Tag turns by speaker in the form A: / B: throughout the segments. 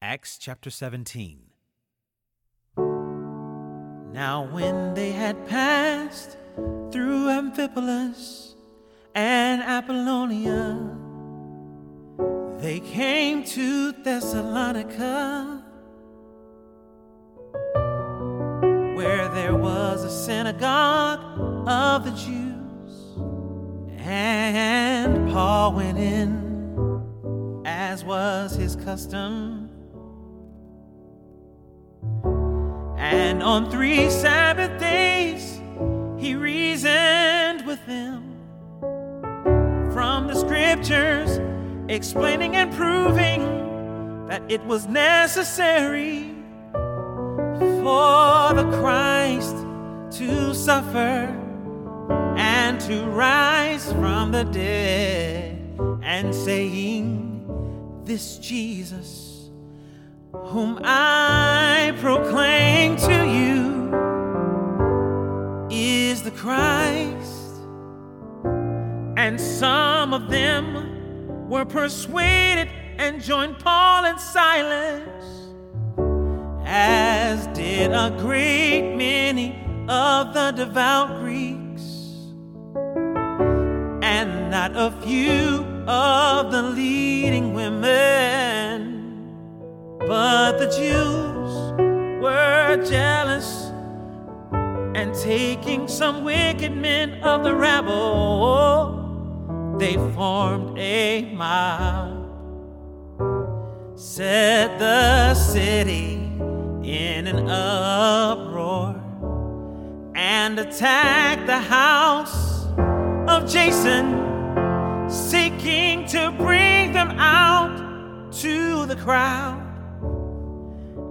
A: Acts chapter 17. Now, when they had passed through Amphipolis and Apollonia, they came to Thessalonica, where there was a synagogue of the Jews. And Paul went in, as was his custom. And on three Sabbath days he reasoned with them. From the scriptures, explaining and proving that it was necessary for the Christ to suffer and to rise from the dead, and saying, This Jesus, whom I proclaim Some of them were persuaded and joined Paul and Silas, as did a great many of the devout Greeks and not a few of the leading women. But the Jews were jealous and taking some wicked men of the rabble, they formed a mob, set the city in an uproar, and attacked the house of Jason, seeking to bring them out to the crowd.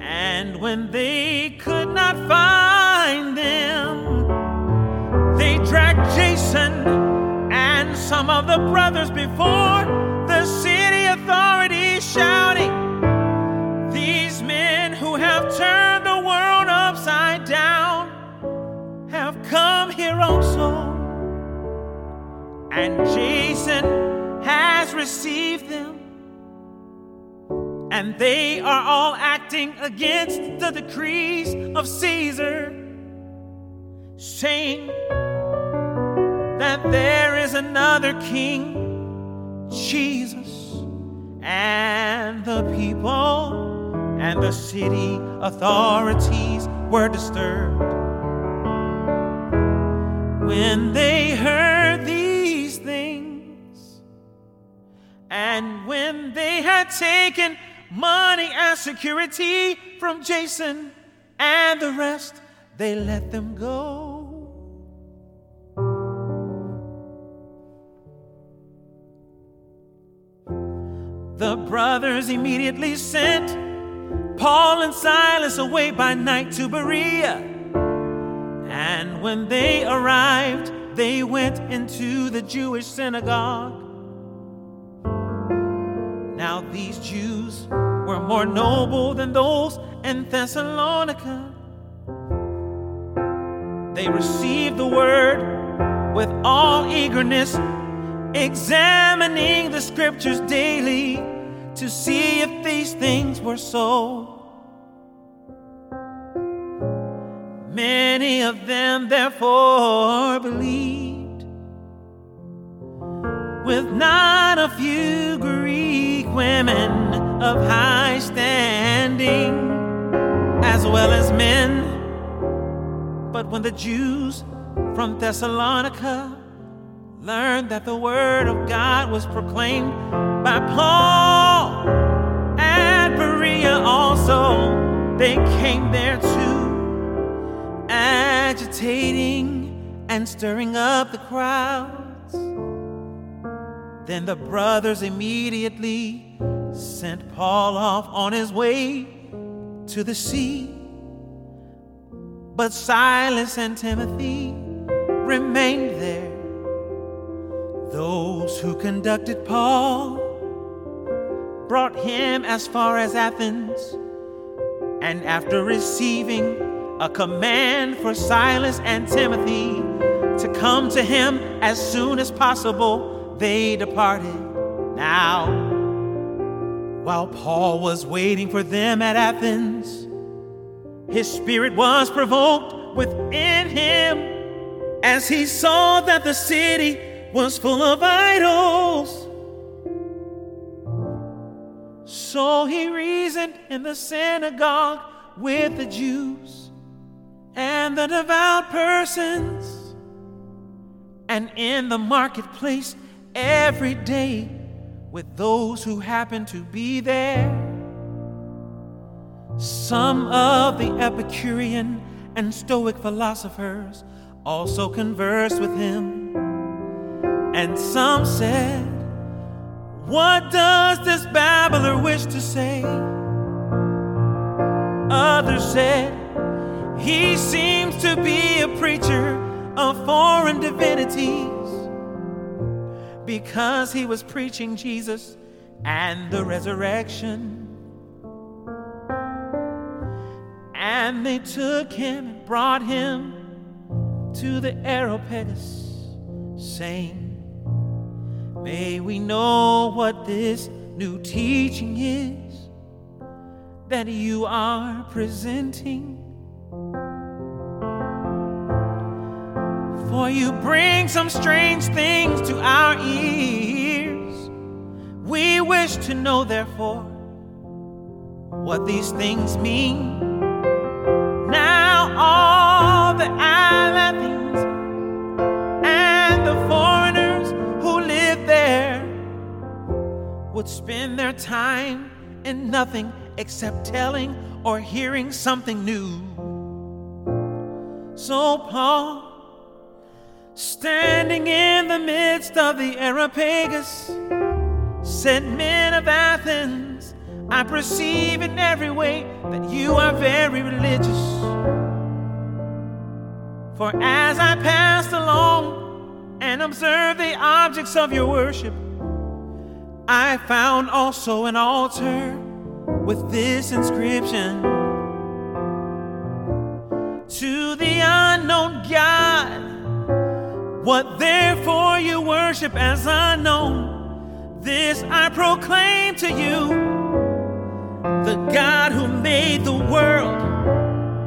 A: And when they could not find them, some of the brothers before the city authorities, shouting, These men who have turned the world upside down have come here also and Jason has received them. And they are all acting against the decrees of Caesar, saying that there is another king, Jesus, and the people and the city authorities were disturbed. When they heard these things, and when they had taken money as security from Jason and the rest, they let them go. The brothers immediately sent Paul and Silas away by night to Berea. And when they arrived, they went into the Jewish synagogue. Now, these Jews were more noble than those in Thessalonica. They received the word with all eagerness, examining the scriptures daily to see if these things were so. Many of them therefore believed, with not a few Greek women of high standing, as well as men. But when the Jews from Thessalonica learned that the word of God was proclaimed by Paul they came there too, agitating and stirring up the crowds. Then the brothers immediately sent Paul off on his way to the sea. But Silas and Timothy remained there. Those who conducted Paul brought him as far as Athens. And after receiving a command for Silas and Timothy to come to him as soon as possible, they departed. Now, While Paul was waiting for them at Athens, his spirit was provoked within him as he saw that the city was full of idols. So he reasoned in the synagogue with the Jews and the devout persons, and in the marketplace every day with those who happened to be there. Some of the Epicurean and Stoic philosophers also conversed with him, and some said, What does this babbler wish to say? Others said, He seems to be a preacher of foreign divinities because he was preaching Jesus and the resurrection. And they took him and brought him to the Areopagus, saying, May we know what this new teaching is that you are presenting. For you bring some strange things to our ears. We wish to know, therefore, what these things mean. Would spend their time in nothing except telling or hearing something new. So, Paul, standing in the midst of the Areopagus, said, Men of Athens, I perceive in every way that you are very religious. For as I passed along and observed the objects of your worship, I found also an altar with this inscription. To the unknown God, what therefore you worship as unknown, this I proclaim to you. The God who made the world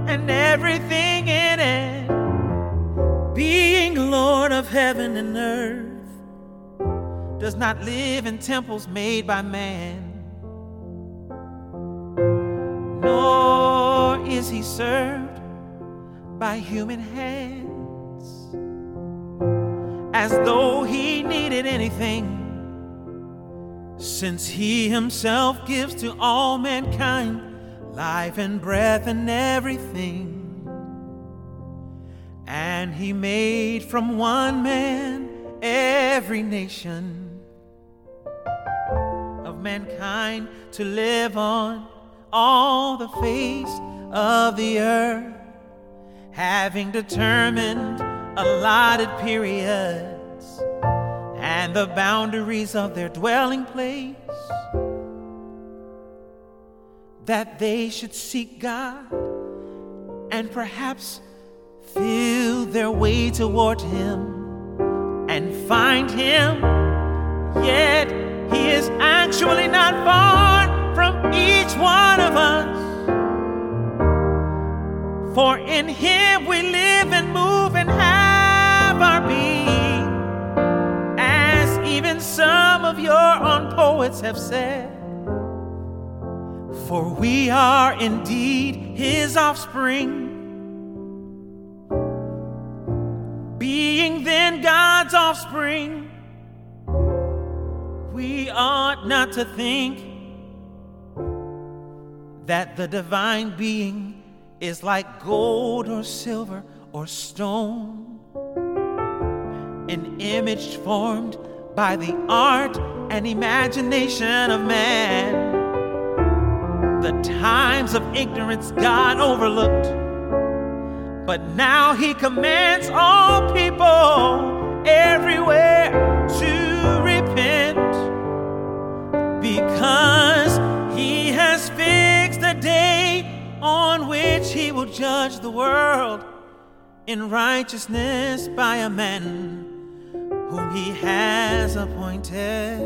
A: and everything in it, being Lord of heaven and earth, does not live in temples made by man nor is he served by human hands as though he needed anything, since he himself gives to all mankind life and breath and everything. And he made from one man every nation mankind to live on all the face of the earth, having determined allotted periods and the boundaries of their dwelling place, that they should seek God and perhaps feel their way toward Him and find Him. Yet actually not far from each one of us. For in Him we live and move and have our being, as even some of your own poets have said. For we are indeed His offspring. Being then God's offspring, we ought not to think that the divine being is like gold or silver or stone, an image formed by the art and imagination of man. The times of ignorance God overlooked, but now He commands all people everywhere to which He will judge the world in righteousness by a man whom He has appointed.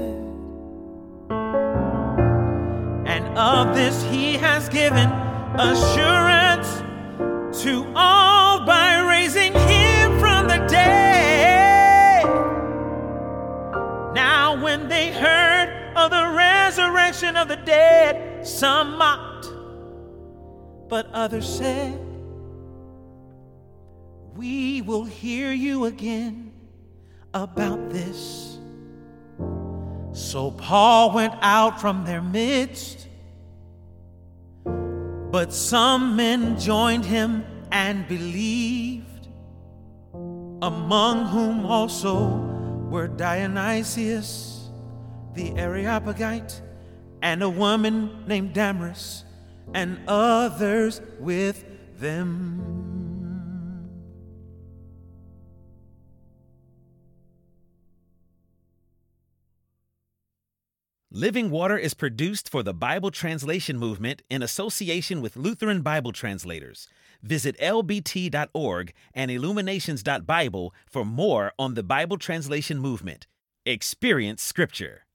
A: And of this he has given assurance to all by raising him from the dead. Now, when they heard of the resurrection of the dead, some mocked, but others said, We will hear you again about this. So Paul went out from their midst, but some men joined him and believed, among whom also were Dionysius the Areopagite and a woman named Damaris and others with them.
B: Living Water is produced for the Bible Translation Movement in association with Lutheran Bible Translators. Visit lbt.org and illuminations.bible for more on the Bible Translation Movement. Experience Scripture.